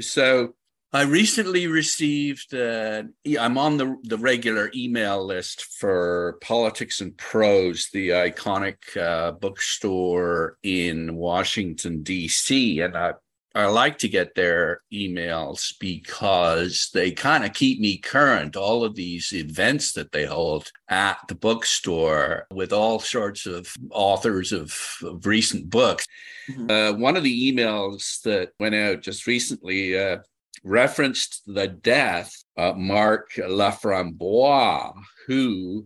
So I recently received, uh, I'm on the, the regular email list for Politics and Prose, the iconic uh, bookstore in Washington, D.C. And I, I like to get their emails because they kind of keep me current. All of these events that they hold at the bookstore with all sorts of authors of, of recent books. Mm-hmm. Uh, one of the emails that went out just recently uh, referenced the death of Mark LaFramboise, who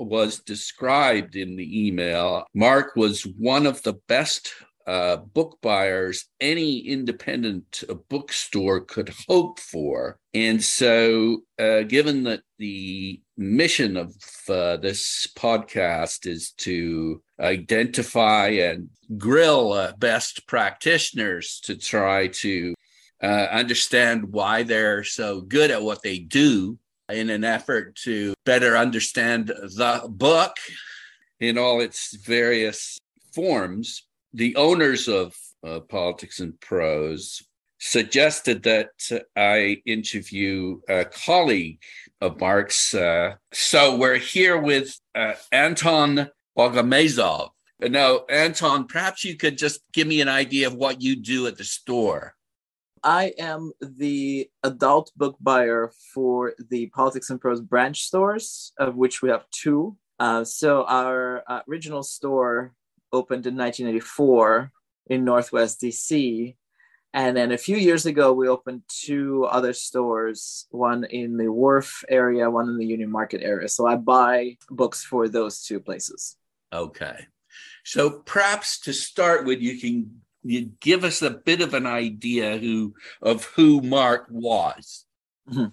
was described in the email. Mark was one of the best uh, book buyers any independent bookstore could hope for. And so, uh, given that the mission of uh, this podcast is to identify and grill uh, best practitioners to try to uh, understand why they're so good at what they do in an effort to better understand the book in all its various forms. The owners of uh, Politics and Prose suggested that I interview a colleague of Mark's. Uh, so we're here with uh, Anton Bogomazov. Now, Anton, perhaps you could just give me an idea of what you do at the store. I am the adult book buyer for the Politics and Prose branch stores, of which we have two. Uh, so our uh, original store opened in 1984 in Northwest DC. And then a few years ago, we opened two other stores, one in the Wharf area, one in the Union Market area. So I buy books for those two places. Okay. So perhaps to start with, you can you give us a bit of an idea who of who Mark was. Mm-hmm.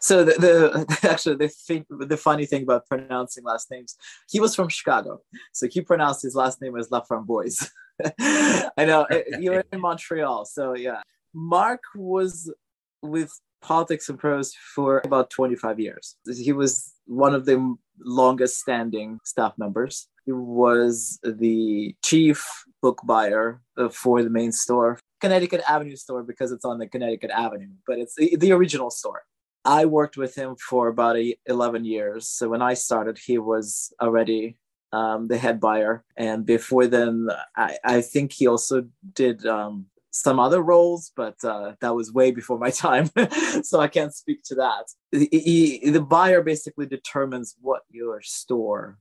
So the, the actually the thing, the funny thing about pronouncing last names, he was from Chicago, so he pronounced his last name as LaFramboise. I know you're in Montreal, so yeah. Mark was with politics and prose for about 25 years. He was one of the longest standing staff members. He was the chief book buyer uh, for the main store, Connecticut Avenue store, because it's on the Connecticut Avenue, but it's the, the original store. I worked with him for about 11 years. So when I started, he was already um, the head buyer. And before then, I, I think he also did um, some other roles, but uh, that was way before my time. so I can't speak to that. He, he, the buyer basically determines what your store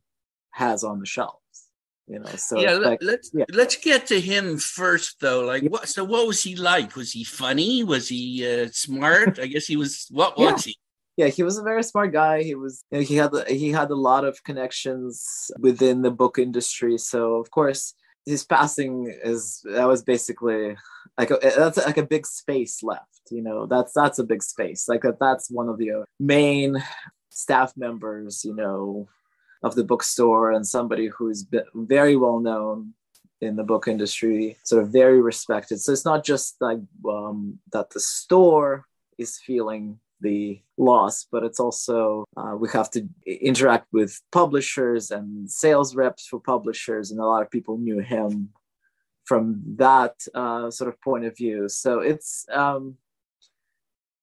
has on the shelves. You know, so yeah, like, let's yeah. let's get to him first, though. Like, what? So, what was he like? Was he funny? Was he uh, smart? I guess he was. What was he? yeah he was a very smart guy he was you know, he had he had a lot of connections within the book industry so of course his passing is that was basically like a, that's like a big space left you know that's that's a big space like that's one of the main staff members you know of the bookstore and somebody who's very well known in the book industry sort of very respected so it's not just like um, that the store is feeling the loss, but it's also uh, we have to interact with publishers and sales reps for publishers, and a lot of people knew him from that uh, sort of point of view. So it's um,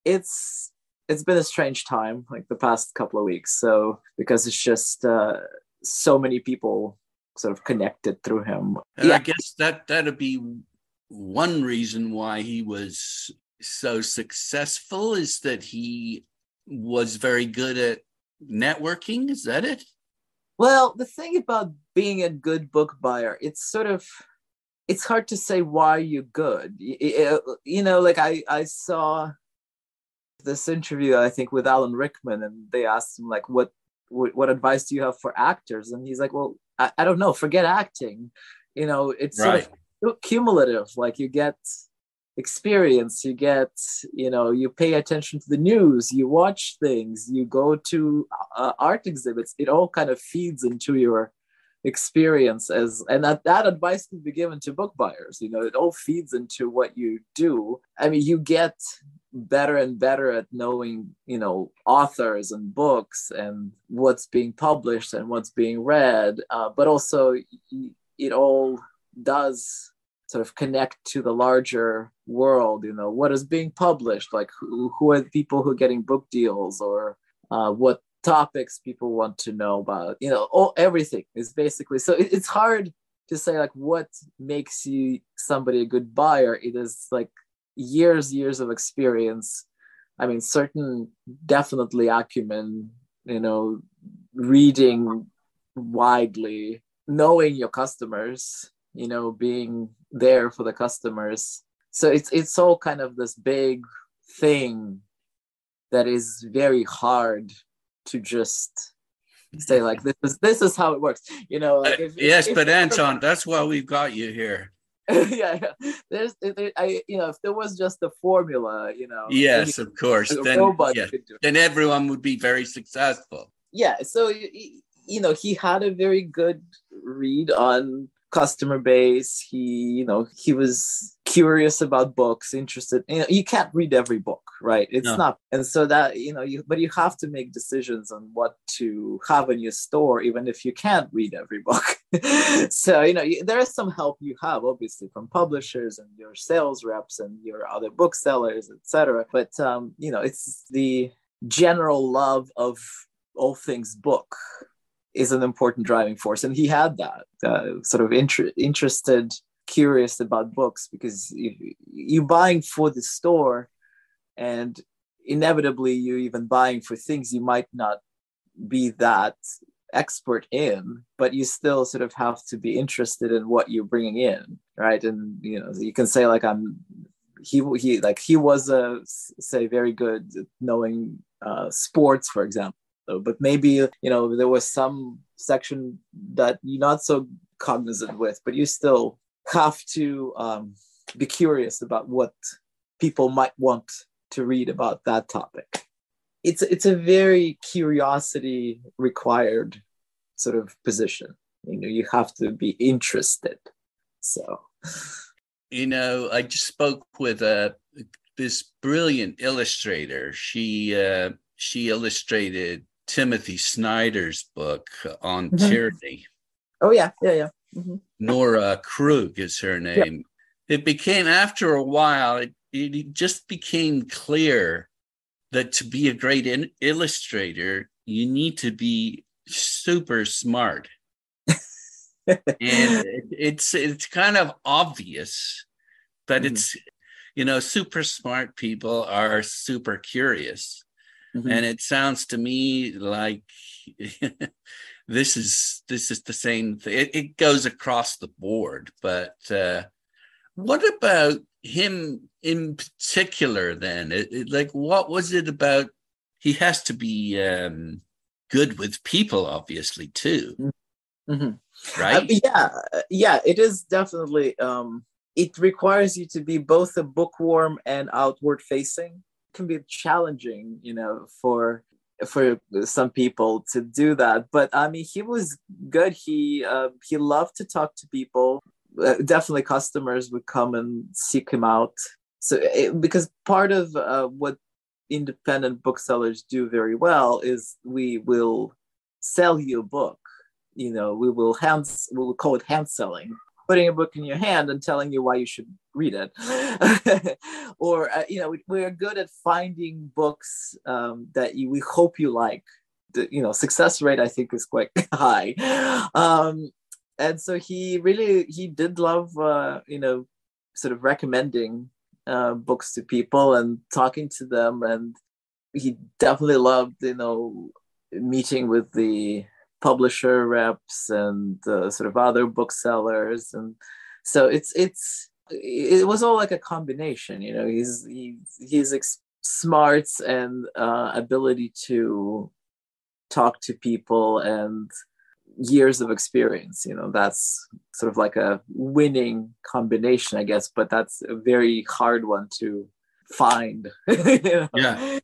it's it's been a strange time, like the past couple of weeks. So because it's just uh, so many people sort of connected through him. And yeah. I guess that that'd be one reason why he was so successful is that he was very good at networking. Is that it? Well, the thing about being a good book buyer, it's sort of it's hard to say why you're good. You know, like I I saw this interview I think with Alan Rickman, and they asked him like, "What what, what advice do you have for actors?" And he's like, "Well, I, I don't know. Forget acting. You know, it's right. sort of cumulative. Like you get experience you get you know you pay attention to the news you watch things you go to uh, art exhibits it all kind of feeds into your experience as and that, that advice can be given to book buyers you know it all feeds into what you do. I mean you get better and better at knowing you know authors and books and what's being published and what's being read uh, but also it all does sort of connect to the larger world you know what is being published like who, who are the people who are getting book deals or uh, what topics people want to know about you know all everything is basically so it, it's hard to say like what makes you somebody a good buyer. It is like years years of experience. I mean certain definitely acumen you know reading widely knowing your customers you know being there for the customers. So it's it's all kind of this big thing that is very hard to just say like this is this is how it works. You know like if, yes if, but if, anton that's why we've got you here. Yeah, yeah, there's there, I you know if there was just a formula you know yes of course then, yeah, then everyone would be very successful. Yeah so you know he had a very good read on customer base. He you know he was curious about books interested you know you can't read every book right? It's no. not and so that you know you but you have to make decisions on what to have in your store even if you can't read every book. So you know you, there is some help you have obviously from publishers and your sales reps and your other booksellers etc but um you know it's the general love of all things book is an important driving force. And he had that uh, sort of inter- interested curious about books because you, you're buying for the store and inevitably you're even buying for things you might not be that expert in but you still sort of have to be interested in what you're bringing in right? And you know you can say like i'm he he like he was a say very good knowing uh, sports for example but maybe you know there was some section that you're not so cognizant with but you still have to um, be curious about what people might want to read about that topic. It's it's a very curiosity required sort of position. You know you have to be interested. So. You know i just spoke with uh, this brilliant illustrator. She uh, she illustrated Timothy Snyder's book on mm-hmm. tyranny. Oh yeah, yeah, yeah. Mm-hmm. Nora Krug is her name. It became after a while, it, it just became clear that to be a great in- illustrator, you need to be super smart. and it, it's it's kind of obvious that mm-hmm. it's you know super smart people are super curious Mm-hmm. And it sounds to me like this is this is the same thing. It, it goes across the board, but uh, what about him in particular? Then, it, it, like, what was it about? He has to be um, good with people, obviously, too. Mm-hmm. mm-hmm. Right? Uh, yeah, yeah. It is definitely. Um, it requires you to be both a bookworm and outward facing can be challenging, you know, for for some people to do that. But I mean, he was good. He uh, he loved to talk to people. Uh, definitely, customers would come and seek him out. So it, because part of uh, what independent booksellers do very well is we will sell you a book. You know, we will hand we will call it hand selling putting a book in your hand and telling you why you should read it. Or uh, you know we, are good at finding books um, that you, we hope you like. The you know success rate i think is quite high. Um, and so he really he did love uh, you know sort of recommending uh, books to people and talking to them. And he definitely loved you know meeting with the publisher reps and uh, sort of other booksellers. And so it's it's it was all like a combination you know he's he's he's ex- smarts and uh, ability to talk to people and years of experience you know that's sort of like a winning combination i guess but that's a very hard one to find you know? yeah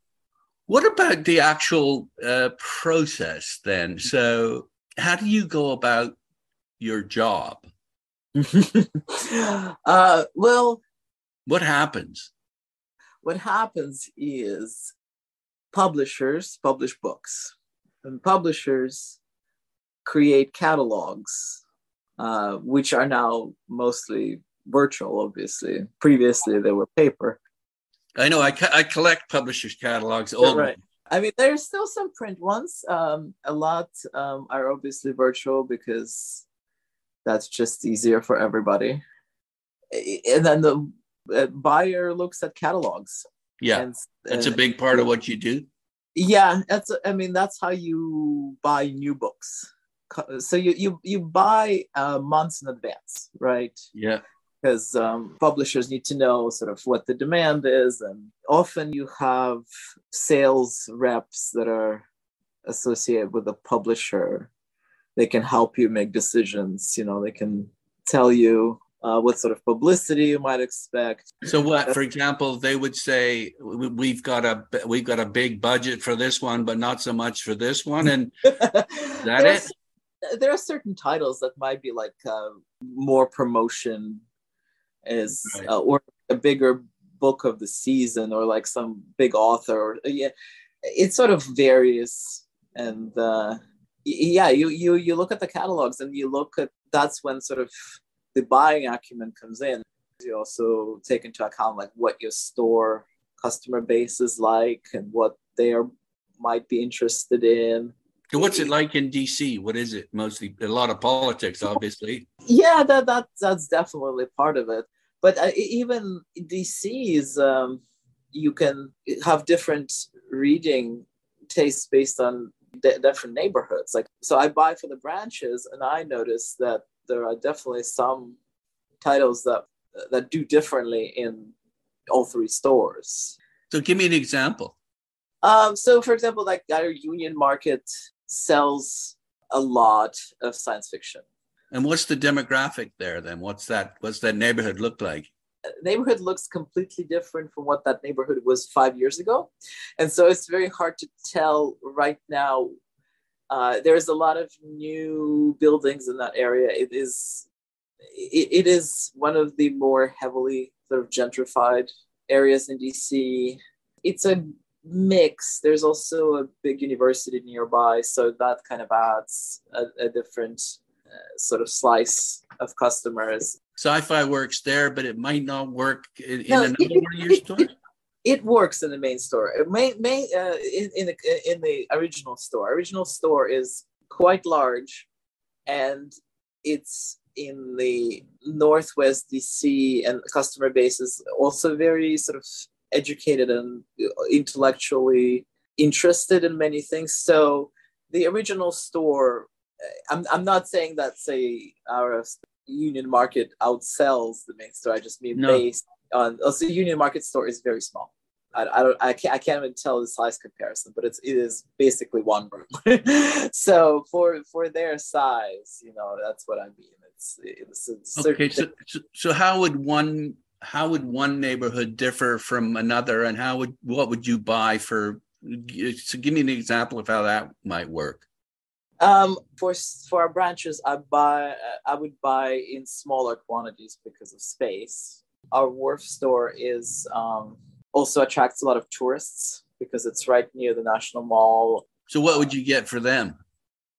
what about the actual uh, process then? So, how do you go about your job? uh, well, what happens? What happens is publishers publish books, and publishers create catalogs, uh, which are now mostly virtual. Obviously, previously they were paper. I know. I, co- I collect publishers' catalogs. All right. I mean, there's still some print ones. Um, a lot um, are obviously virtual because that's just easier for everybody. And then the uh, buyer looks at catalogs. Yeah, and, that's a big part of what you do. Yeah, that's. I mean, that's how you buy new books. So you you you buy uh, months in advance, right? Yeah because um, publishers need to know sort of what the demand is and often you have sales reps that are associated with the publisher they can help you make decisions you know they can tell you uh, what sort of publicity you might expect so what for example they would say we've got a we've got a big budget for this one but not so much for this one and that it there are certain titles that might be like uh, more promotion is right. uh, or a bigger book of the season or like some big author or yeah it sort of varies and uh yeah you you you look at the catalogs and you look at that's when sort of the buying acumen comes in you also take into account like what your store customer base is like and what they are might be interested in what's it like in DC? What is it? Mostly a lot of politics, obviously. Yeah, that that that's definitely part of it but uh, even DC is um, you can have different reading tastes based on d- different neighborhoods. Like so, I buy for the branches, and I notice that there are definitely some titles that that do differently in all three stores. So, give me an example. Um, so, for example, like our Union Market sells a lot of science fiction. And what's the demographic there then? What's that? What's that neighborhood look like? Neighborhood looks completely different from what that neighborhood was five years ago, and so it's very hard to tell right now. Uh, there's a lot of new buildings in that area. It is, it, it is one of the more heavily sort of gentrified areas in DC. It's a mix. There's also a big university nearby, so that kind of adds a, a different sort of slice of customers. Sci-fi works there, but it might not work in, no, in another one of your stores. It, works in the main store. It may, may uh, in, in the in the original store. Original store is quite large, and it's in the northwest DC, and customer base is also very sort of educated and intellectually interested in many things. So the original store I'm, I'm not saying that say our union market outsells the main store. I just mean no. based on oh, also union market store is very small. I, I don't I can't I can't even tell the size comparison, but it's it is basically one room. so for for their size, you know, that's what I mean. It's, it's, it's okay. So, so so how would one how would one neighborhood differ from another, and how would what would you buy for? So give me an example of how that might work. Um, for for our branches, I buy I would buy in smaller quantities because of space. Our wharf store is um, also attracts a lot of tourists because it's right near the National Mall. So, what would you get for them?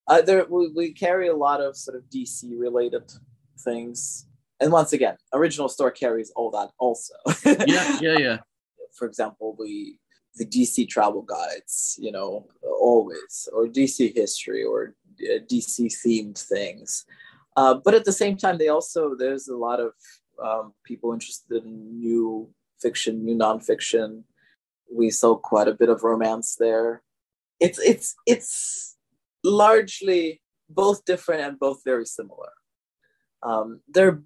Uh, there, we, we carry a lot of sort of DC related things, and once again, original store carries all that also. yeah, yeah, yeah. For example, we the DC travel guides, you know, always, or DC history or uh, DC themed things. Uh, but at the same time, they also, there's a lot of um, people interested in new fiction, new nonfiction. We sell quite a bit of romance there. It's, it's, it's largely both different and both very similar. Um, they're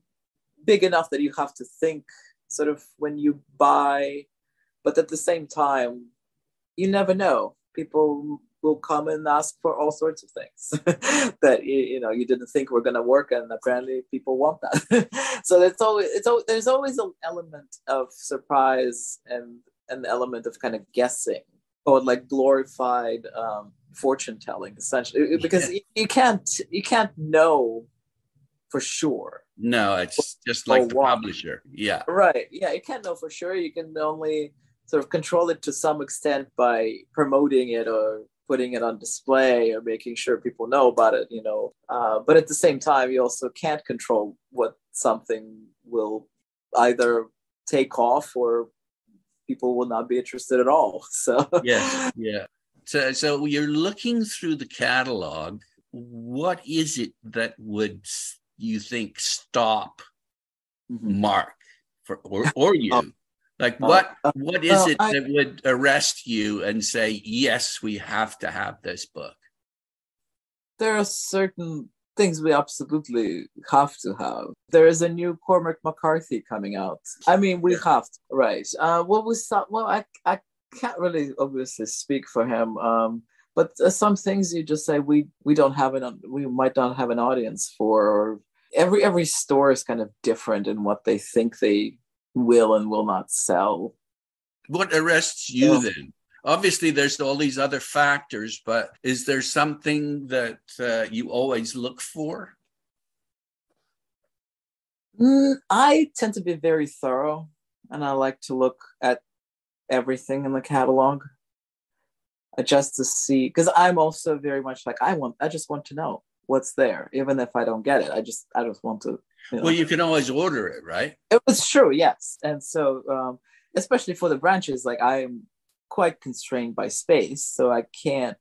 big enough that you have to think sort of when you buy but at the same time, you never know. People will come and ask for all sorts of things that you, you know you didn't think were going to work, and apparently people want that. so it's always it's always, there's always an element of surprise and an element of kind of guessing or like glorified um, fortune telling, essentially, because yeah. you, you can't you can't know for sure. No, it's just like the publisher. Yeah. Right. Yeah, you can't know for sure. You can only sort of control it to some extent by promoting it or putting it on display or making sure people know about it you know uh, but at the same time you also can't control what something will either take off or people will not be interested at all. So yes, yeah. So so you're looking through the catalog. What is it that would you think stop mm-hmm. Mark for or or you? Um, like uh, what uh, what is it I, that would arrest you and say yes, we have to have this book? There are certain things we absolutely have to have. There is a new Cormac McCarthy coming out. I mean, we have to, right? Uh, what we saw. Well, I I can't really obviously speak for him. Um, but uh, some things you just say we we don't have an we might not have an audience for. every every store is kind of different in what they think they will and will not sell. What arrests you yeah. then? obviously there's all these other factors but is there something that uh, you always look for mm, i tend to be very thorough and i like to look at everything in the catalog uh, just to see because i'm also very much like i want i just want to know what's there even if i don't get it i just i just want to you know. well you can always order it right it was true yes and so um especially for the branches like i'm quite constrained by space, so I can't.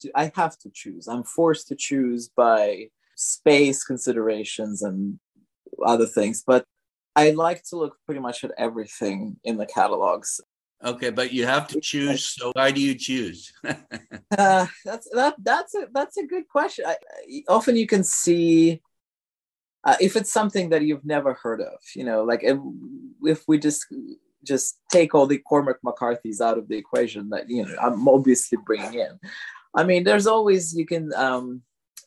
Do, I have to choose. I'm forced to choose by space considerations and other things, but I like to look pretty much at everything in the catalogs. Okay, but you have to choose. So why do you choose? uh, that's that. That's a that's a good question. I, often you can see uh, if it's something that you've never heard of. You know, like if, if we just just take all the Cormac McCarthy's out of the equation that you know I'm obviously bringing in. I mean, there's always you can um,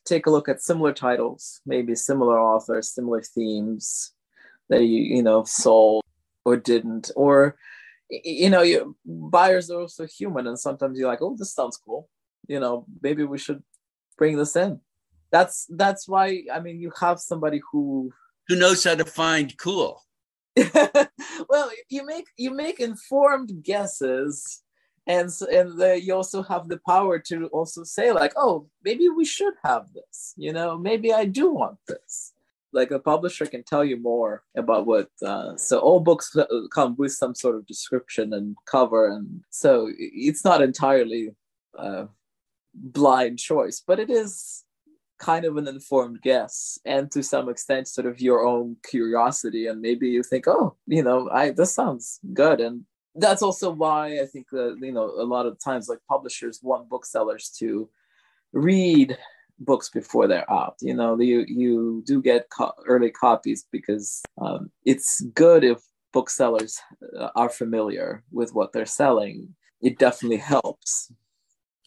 take a look at similar titles, maybe similar authors, similar themes that you you know sold or didn't, or you know, you buyers are also human, and sometimes you're like, oh, this sounds cool. You know, maybe we should bring this in. That's that's why I mean, you have somebody who who knows how to find cool well, you make you make informed guesses, and and the, you also have the power to also say like, oh, maybe we should have this. You know, maybe I do want this. Like a publisher can tell you more about what. Uh, so all books come with some sort of description and cover, and so it's not entirely uh, blind choice, but it is kind of an informed guess and to some extent sort of your own curiosity and maybe you think oh you know i this sounds good. And that's also why i think you know a lot of times like publishers want booksellers to read books before they're out. You know you you do get co- early copies because um, it's good if booksellers uh, are familiar with what they're selling. It definitely helps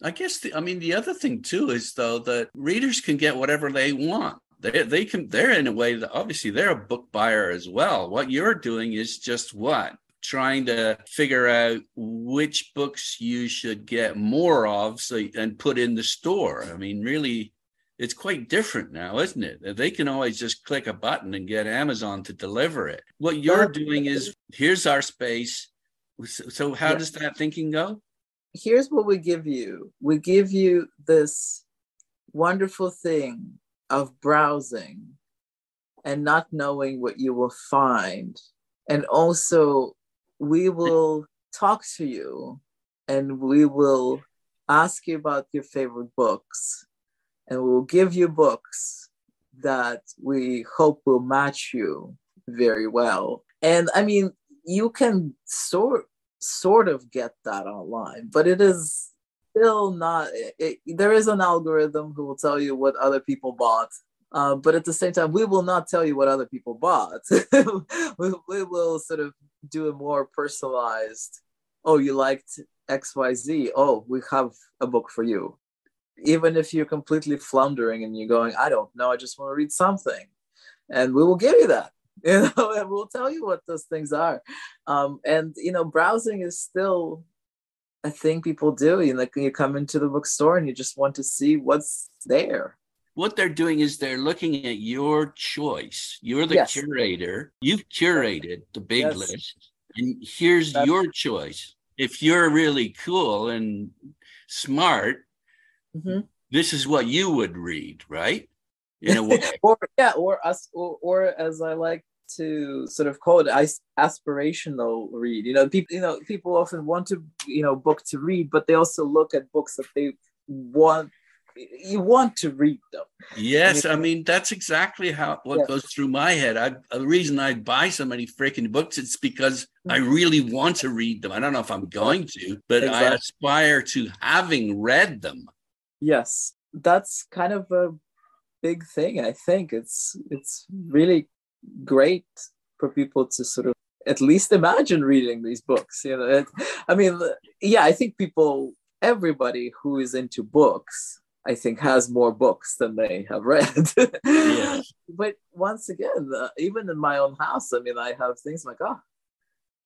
I guess the, I mean the other thing too is though that readers can get whatever they want. They they can they're in a way that obviously they're a book buyer as well. What you're doing is just what trying to figure out which books you should get more of so and put in the store. I mean really it's quite different now, isn't it? They can always just click a button and get Amazon to deliver it. What you're doing is here's our space. So how does that thinking go? Here's what we give you we give you this wonderful thing of browsing and not knowing what you will find. And also, we will talk to you and we will ask you about your favorite books and we will give you books that we hope will match you very well. And I mean, you can sort sort of get that online, but it is still not. It, it, there is an algorithm who will tell you what other people bought, uh, but at the same time, we will not tell you what other people bought. we, we will sort of do a more personalized. Oh, you liked X Y Z. Oh, we have a book for you. Even if you're completely floundering and you're going, I don't know, I just want to read something, and we will give you that you know, and we'll tell you what those things are. Um, and you know, browsing is still a thing people do. You know, like you come into the bookstore and you just want to see what's there. What they're doing is they're looking at your choice. You're the yes. curator. You've curated the big yes. list, and here's That's- your choice. If you're really cool and smart, mm-hmm. this is what you would read, right? In a way. or yeah, or us, or, or as I like to sort of call it aspirational read. You know, people you know people often want to you know book to read, but they also look at books that they want you want to read them. Yes, I mean that's exactly how what yeah. goes through my head. I the reason I buy so many freaking books it's because I mm-hmm. really want to read them. I don't know if I'm going to, but exactly. I aspire to having read them. Yes, that's kind of a big thing. I think it's it's really great for people to sort of at least imagine reading these books. You know, it, I mean, yeah, I think people, everybody who is into books I think has more books than they have read. yeah. But once again, uh, even in my own house, I mean, I have things like, oh,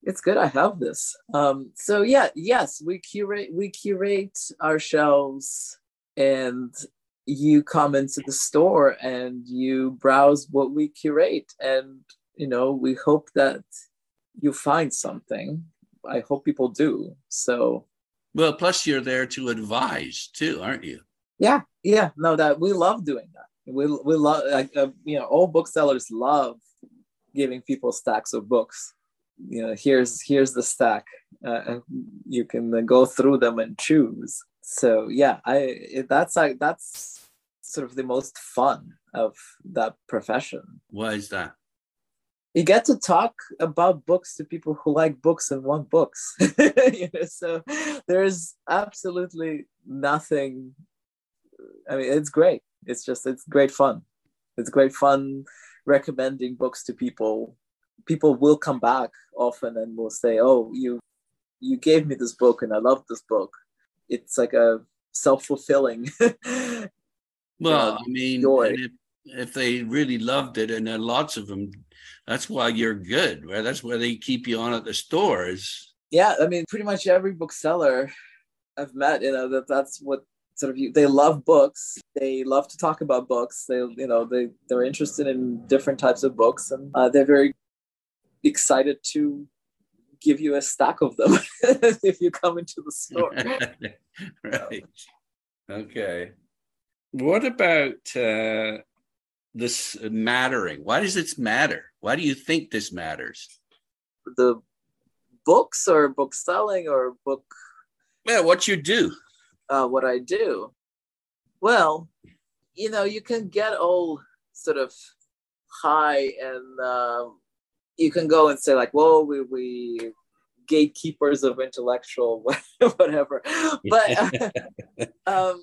it's good I have this. Um, so yeah, yes, we curate we curate our shelves, and you come into the store and you browse what we curate, and you know we hope that you find something. I hope people do. So well, plus you're there to advise too, aren't you? yeah yeah no that we love doing that we, we love like uh, you know all booksellers love giving people stacks of books you know here's here's the stack uh, you can go through them and choose so yeah i that's like that's sort of the most fun of that profession why is that you get to talk about books to people who like books and want books you know so there's absolutely nothing I mean, it's great. It's just it's great fun. It's great fun recommending books to people. People will come back often and will say, "Oh, you you gave me this book and I love this book." It's like a self fulfilling. well, I mean, if, if they really loved it, and there are lots of them, that's why you're good. Right? That's why they keep you on at the stores. Yeah, I mean, pretty much every bookseller I've met, you know, that that's what sort of you they love books they love to talk about books they you know they they're interested in different types of books and uh, they're very excited to give you a stack of them if you come into the store. Right. Okay. What about uh, this mattering? Why does it matter? Why do you think this matters? The books or book selling or book? Yeah what you do. Uh, what I do? Well, you know, you can get all sort of high and uh, you can go and say like, "Whoa, we we gatekeepers of intellectual whatever." But um,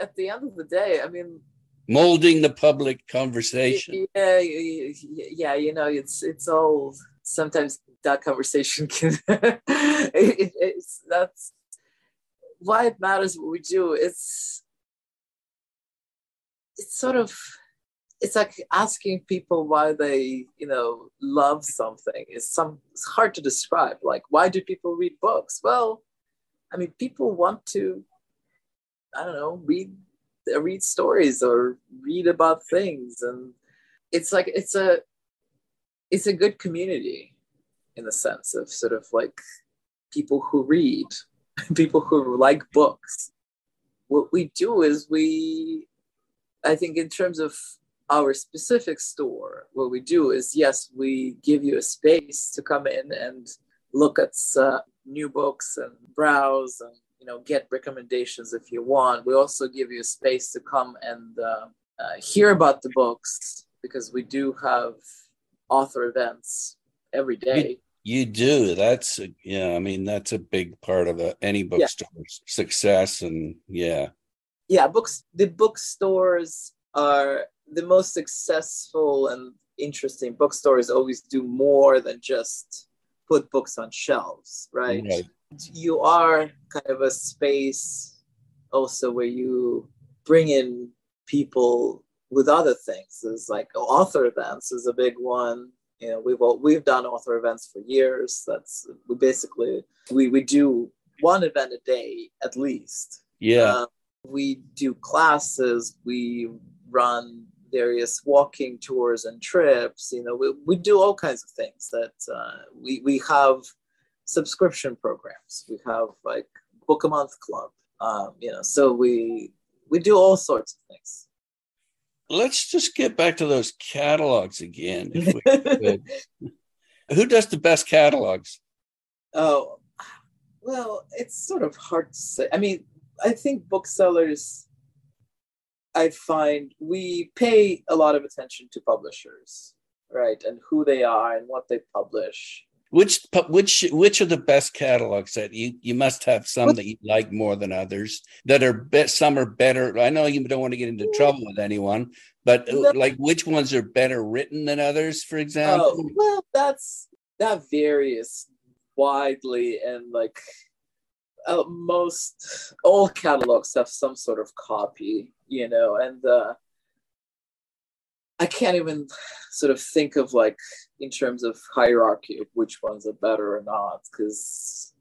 at the end of the day, I mean, molding the public conversation. Yeah, yeah, you know, it's it's all sometimes that conversation can it, it's that's why it matters what we do it's it's sort of it's like asking people why they you know love something it's some it's hard to describe. Like why do people read books? Well i mean people want to i don't know read uh, read stories or read about things. And it's like it's a it's a good community in the sense of sort of like people who read people who like books. What we do is we, I think, in terms of our specific store, what we do is yes, we give you a space to come in and look at uh, new books and browse and you know get recommendations if you want. We also give you a space to come and uh, uh, hear about the books because we do have author events every day. You do. That's yeah. I mean, that's a big part of a, any bookstore's yeah. success, and yeah. Yeah, books. The bookstores are the most successful and interesting bookstores. Always do more than just put books on shelves, right? right. You are kind of a space also where you bring in people with other things. There's like author events is a big one you know we've we've done author events for years that's we basically we we do one event a day at least yeah uh, we do classes we run various walking tours and trips you know we, we do all kinds of things that uh, we we have subscription programs we have like book a month club um, you know so we we do all sorts of things let's just get back to those catalogs again. Who does the best catalogs? Oh, well, it's sort of hard to say. I mean, I think booksellers, I find we pay a lot of attention to publishers, right? And who they are and what they publish. Which which which are the best catalogs that you you must have some that you like more than others that are be, some are better. I know you don't want to get into trouble with anyone, but uh, like which ones are better written than others, for example? Oh, well, that's that varies widely and like uh, most all catalogs have some sort of copy, you know, and uh, I can't even sort of think of like in terms of hierarchy of which ones are better or not because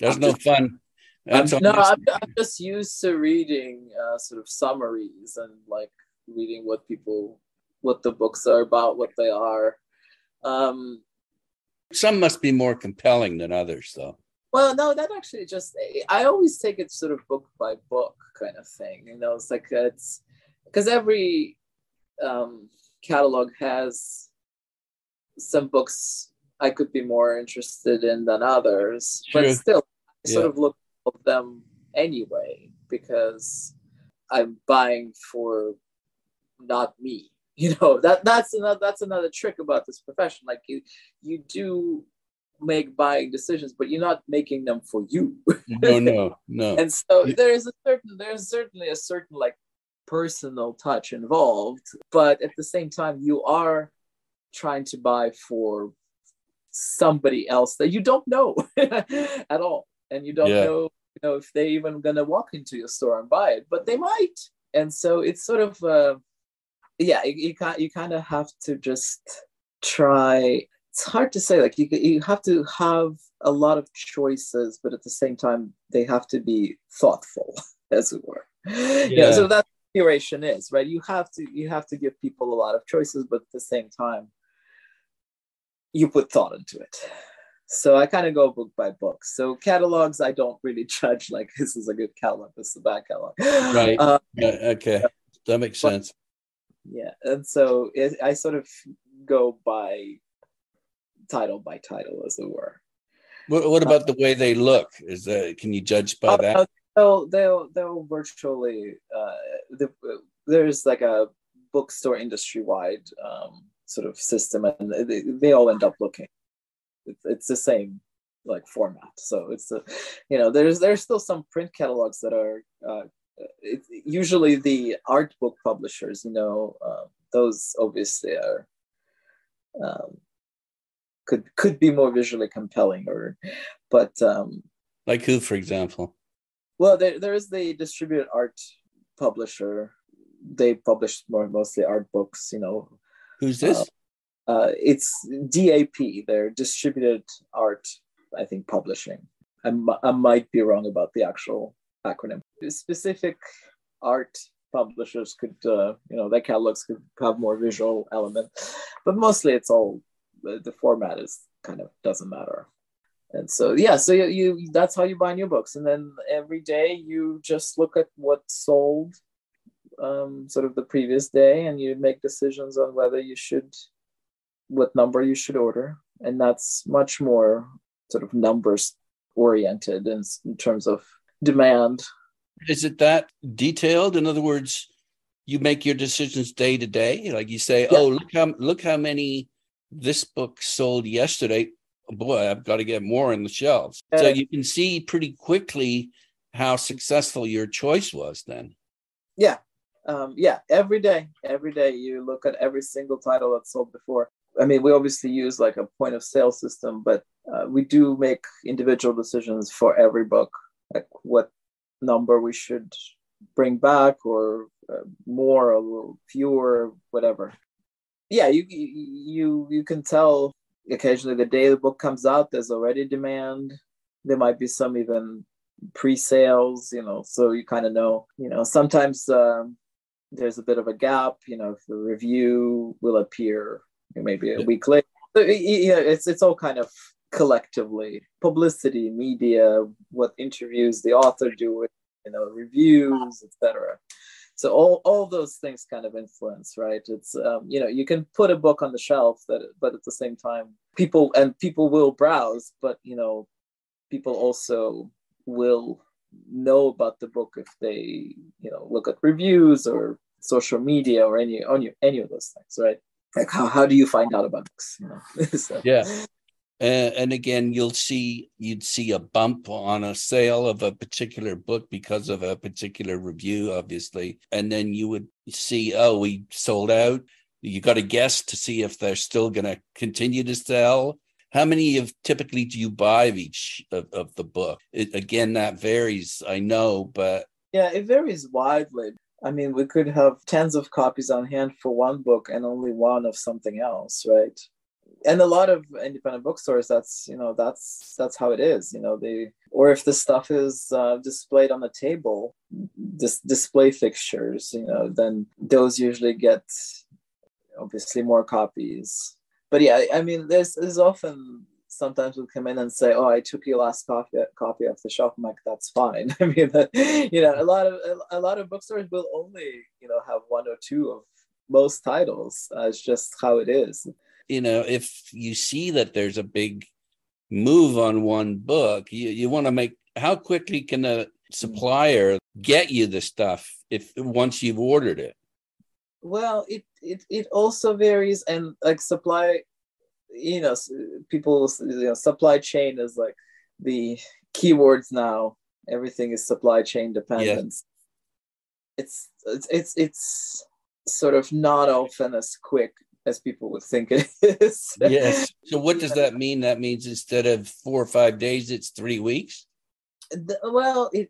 that's I'm no just, fun. That's I'm, no, I'm, I'm, just used to reading uh, sort of summaries and like reading what people, what the books are about, what they are. Um, Some must be more compelling than others, though. Well, no, that actually just I always take it sort of book by book kind of thing. You know, it's like it's because every um, catalog has some books I could be more interested in than others, True. but still, I sort yeah. of look at them anyway because I'm buying for not me. You know that that's another that's another trick about this profession. Like you, you do make buying decisions, but you're not making them for you. no, no, no. And so there's a certain there's certainly a certain like personal touch involved, but at the same time, you are trying to buy for somebody else that you don't know at all, and you don't yeah. know you know if they're even gonna walk into your store and buy it, but they might. And so it's sort of uh, yeah, you, you you kind of have to just try it's hard to say like you, you have to have a lot of choices but at the same time they have to be thoughtful as it were. Yeah, yeah. so that curation is right? You have to you have to give people a lot of choices but at the same time you put thought into it. So i kind of go book by book. So catalogs i don't really judge like this is a good catalog this is a bad catalog. Right. Uh, yeah, okay. That makes but, sense. Yeah and so it, i sort of go by title by title, as it were. What, what about uh, the way they look? Is that can you judge by uh, that? They'll they'll they'll virtually uh, the, there's like a bookstore industry wide um, sort of system, and they, they all end up looking. It's, it's the same like format. So it's a, you know, there's there's still some print catalogs that are uh, it, usually the art book publishers. You know, uh, those obviously are um, could could be more visually compelling or but um like who for example? well there, there is the distributed art publisher. They publish more mostly art books you know. Who's this? Uh, uh, it's dap they're distributed art i think publishing. I, I might be wrong about the actual acronym. Specific art publishers could uh, you know their catalogs could have more visual element but mostly it's all the, format is kind of doesn't matter. And so yeah so you, you that's how you buy new books. And then every day you just look at what sold um, sort of the previous day and you make decisions on whether you should what number you should order. And that's much more sort of numbers oriented in, in terms of demand. Is it that detailed? In other words you make your decisions day to day? Like you say yeah. oh look how look how many this book sold yesterday. Boy, I've got to get more in the shelves. So you can see pretty quickly how successful your choice was then. Yeah. Um, yeah. Every day, every day you look at every single title that sold before. I mean, we obviously use like a point of sale system, but uh, we do make individual decisions for every book, like what number we should bring back or uh, more or fewer, whatever yeah, you you you can tell occasionally the day the book comes out, there's already demand. There might be some even pre-sales, you know, so you kind of know, you know, sometimes um, there's a bit of a gap, you know, if the review will appear maybe a week later. So, yeah, it's it's all kind of collectively publicity, media, what interviews the author do, you know, reviews, etc. so all, all those things kind of influence right? It's um, you know you can put a book on the shelf that but at the same time people and people will browse but you know people also will know about the book if they you know look at reviews or social media or any any, any of those things right? Like how, how do you find out about books you know? So. yeah and, and again you'll see you'd see a bump on a sale of a particular book because of a particular review obviously. And then you would see oh we sold out. You got to guess to see if they're still going to continue to sell. How many of typically do you buy of each of, of the book? It, again that varies i know but yeah it varies widely. I mean, we could have tens of copies on hand for one book and only one of something else, right? And a lot of independent bookstores, that's you know, that's that's how it is. You know, they or if the stuff is uh, displayed on the table, this display fixtures, you know, then those usually get obviously more copies. But yeah, I mean, there's there's often sometimes we'll come in and say, "Oh, I took your last copy copy off the shelf." I'm like, "That's fine." I mean, you know, a lot of a lot of bookstores will only you know have one or two of most titles. Uh, it's just how it is. You know, if you see that there's a big move on one book, you you want to make how quickly can a supplier get you the stuff if once you've ordered it? Well, it it it also varies, and like supply you know people you know supply chain is like the keywords now everything is supply chain dependent yeah. it's, it's it's it's sort of not often as quick as people would think it is. Yes. So what does that mean? That means instead of four or five days it's three weeks? Well it,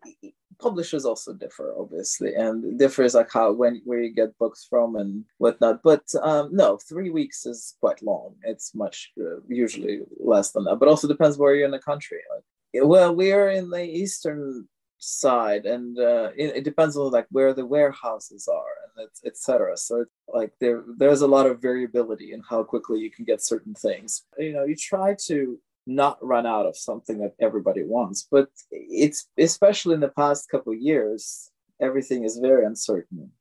publishers also differ obviously and differs like how when where you get books from and whatnot. But um, no three weeks is quite long. It's much uh, usually less than that. But also depends where you're in the country. Like, well we're in the eastern side and uh, it, it, depends on like where the warehouses are and etc so it's like there there's a lot of variability in how quickly you can get certain things. You know you try to not run out of something that everybody wants. But it's especially in the past couple years, everything is very uncertain.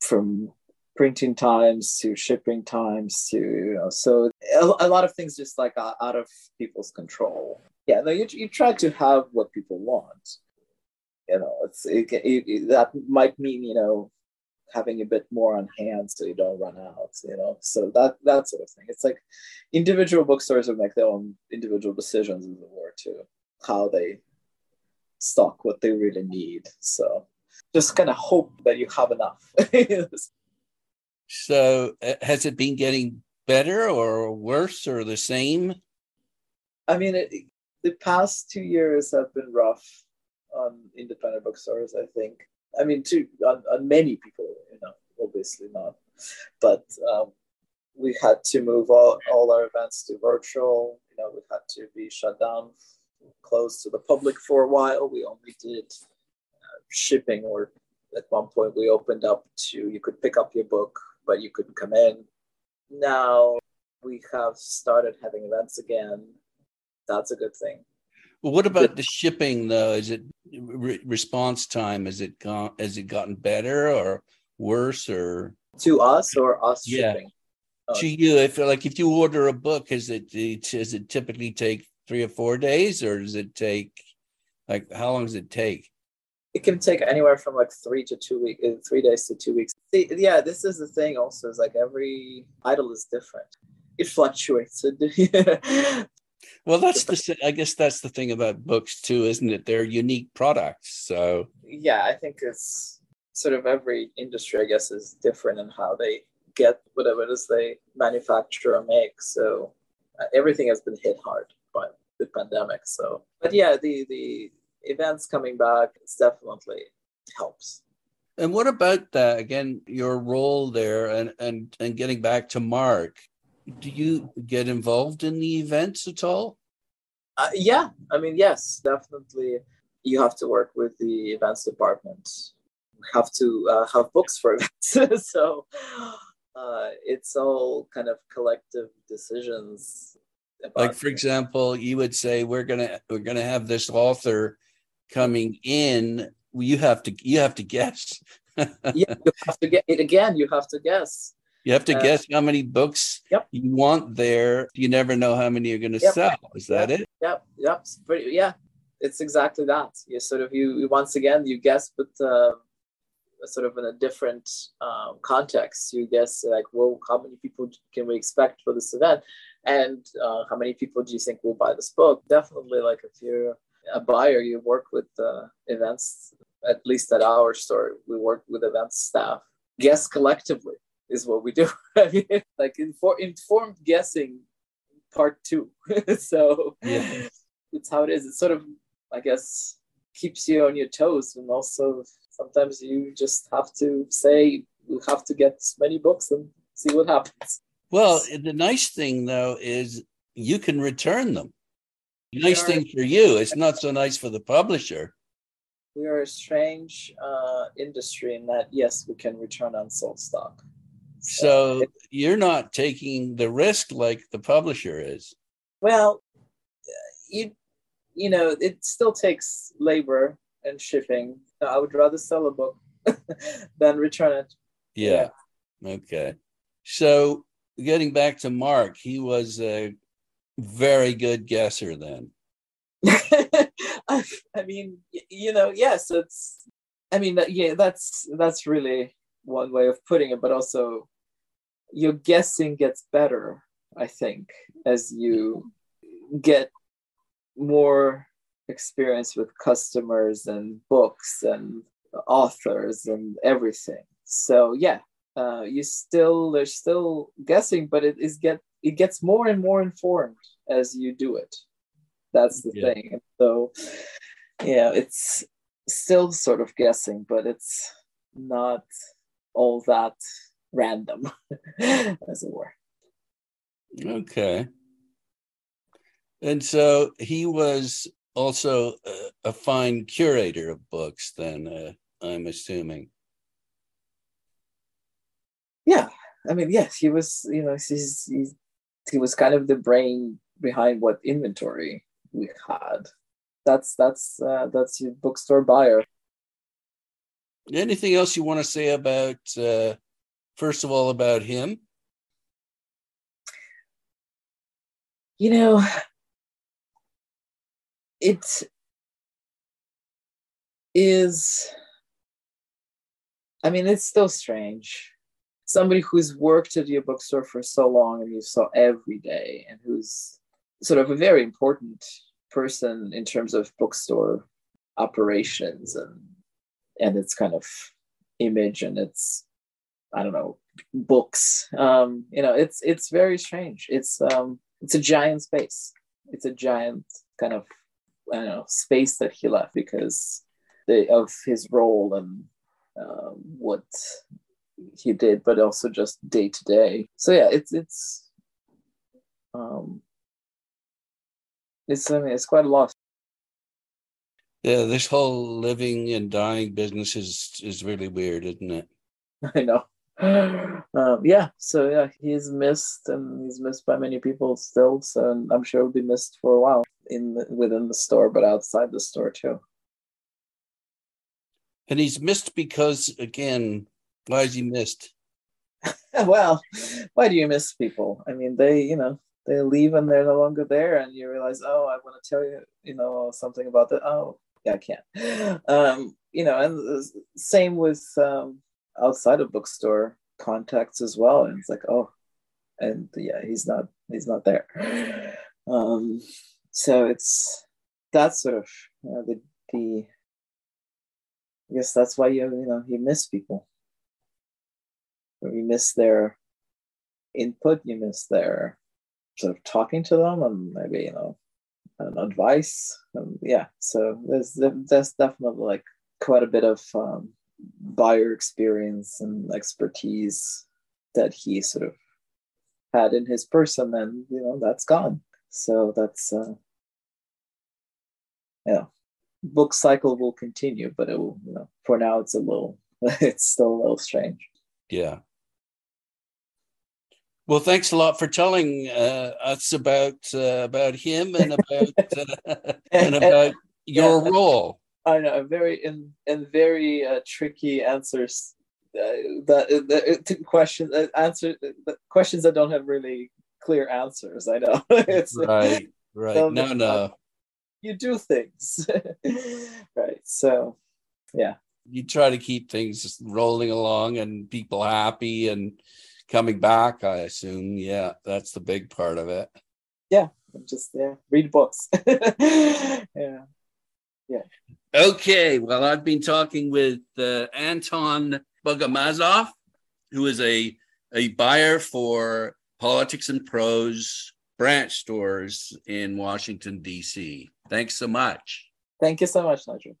From printing times to shipping times to you know so a, a lot of things just like out of people's control. Yeah no, you, you try to have what people want. You know it's it, it, that might mean you know having a bit more on hand so you don't run out you know? So that that sort of thing. It's like individual bookstores would make their own individual decisions as it were to how they stock what they really need. So just kind of hope that you have enough. So uh, has it been getting better or worse or the same? I mean it, the past two years have been rough on independent bookstores i think I mean, to on, many people, you know, obviously not, but um, we had to move all, all our events to virtual. You know, we had to be shut down, closed to the public for a while. We only did uh, shipping, or at one point we opened up to you could pick up your book, but you couldn't come in. Now we have started having events again. That's a good thing. Well, what about the shipping though? Is it re- response time? Has it gone? Has it gotten better or worse or to us or us yeah. shipping? Oh. To you, if like if you order a book, is it does it typically take three or four days, or does it take like how long does it take? It can take anywhere from like three to two weeks, uh, three days to two weeks. See, yeah, this is the thing. Also, is like every title is different. It fluctuates. Well, that's the. I guess that's the thing about books too, isn't it? They're unique products. So yeah, I think it's sort of every industry. I guess is different in how they get whatever it is they manufacture or make. So uh, everything has been hit hard by the pandemic. So, but yeah, the the events coming back, it's definitely helps. And what about that again? Your role there, and and and getting back to Mark, do you get involved in the events at all? Uh, yeah, I mean, yes, definitely. You have to work with the events department. You have to uh, have books for events. so uh, it's all kind of collective decisions. Like, for example, you would say we're gonna we're gonna have this author coming in. You have to you have to guess yeah, you have to get it again. You have to guess. You have to uh, guess how many books yep. you want there. You never know how many you're going to yep. sell. Is that it? Yep. Yep. It's pretty, yeah. It's exactly that. You sort of you once again you guess, but uh, sort of in a different um, context. You guess like, well, how many people can we expect for this event, and uh, how many people do you think will buy this book? Definitely, like if you're a buyer, you work with uh, events. At least at our store, we work with events staff. Guess collectively is what we do. I mean, like infor- informed guessing, part two. so yeah. it's how it is. It's sort of, I guess, keeps you on your toes, and also sometimes you just have to say you have to get many books and see what happens. Well, the nice thing though is you can return them. Nice are, thing for you, it's not so nice for the publisher. We are a strange uh, industry in that yes, we can return unsold stock. So, you're not taking the risk like the publisher is. Well, you you know, it still takes labor and shipping. I would rather sell a book than return it. Yeah. yeah. Okay. So getting back to Mark, he was a very good guesser then. I, I mean, you know, yes, it's. I mean, yeah, that's that's really one way of putting it, but also your guessing gets better. I think as you get more experience with customers and books and authors and everything. So yeah, uh, you still there's still guessing, but it is get it gets more and more informed as you do it. That's the yeah. thing. So yeah, it's still sort of guessing, but it's not all that random, as it were. Okay. And so he was also a, a fine curator of books, then, uh, I'm assuming. Yeah. I mean, yes, he was, you know, he's, he's, he was kind of the brain behind what inventory we had. That's that's uh, that's your bookstore buyer. Anything else you want to say about uh, first of all about him? You know, it is i mean it's still strange somebody who's worked at your bookstore for so long and you saw every day and who's sort of a very important person in terms of bookstore operations and and its kind of image and its i don't know books um you know it's it's very strange it's um it's a giant space it's a giant kind of I don't know space that he left because the, of his role and uh, what he did, but also just day to day. So yeah, it's it's um, it's I mean it's quite a lot. Yeah, this whole living and dying business is is really weird, isn't it? I know. Um, yeah, so yeah, he's missed and he's missed by many people still. So I'm sure he'll be missed for a while in the, within the store, but outside the store too. And he's missed because, again, why is he missed? well, why do you miss people? I mean, they, you know, they leave and they're no longer there, and you realize, oh, I want to tell you, you know, something about that. Oh, yeah, I can't. Um, you know, and same with um, outside of bookstore contacts as well. And it's like, oh, and yeah, he's not, he's not there. Um, so it's that's sort of uh, the the I guess that's why you you know you miss people. You miss their input. You miss their sort of talking to them and maybe you know an advice. And yeah, so there's there's definitely like quite a bit of um, buyer experience and expertise that he sort of had in his person, and you know that's gone. So that's uh, yeah, book cycle will continue, but it will, you know, for now it's a little, it's still a little strange. Yeah. Well, thanks a lot for telling uh, us about uh, about him and about uh, and about your role. I know very in and very uh, tricky answers. Uh, the, the, the questions uh, answer the questions that don't have really clear answers. I know it's right, right. So no, no. You do things, right? So, yeah. You try to keep things rolling along and people happy and coming back. I assume, yeah, that's the big part of it. Yeah, just yeah, read books. yeah, yeah. Okay, well, I've been talking with uh, Anton Bogomazov, who is a a buyer for Politics and Prose branch stores in Washington, D.C. Thanks so much. Thank you so much, Nigel.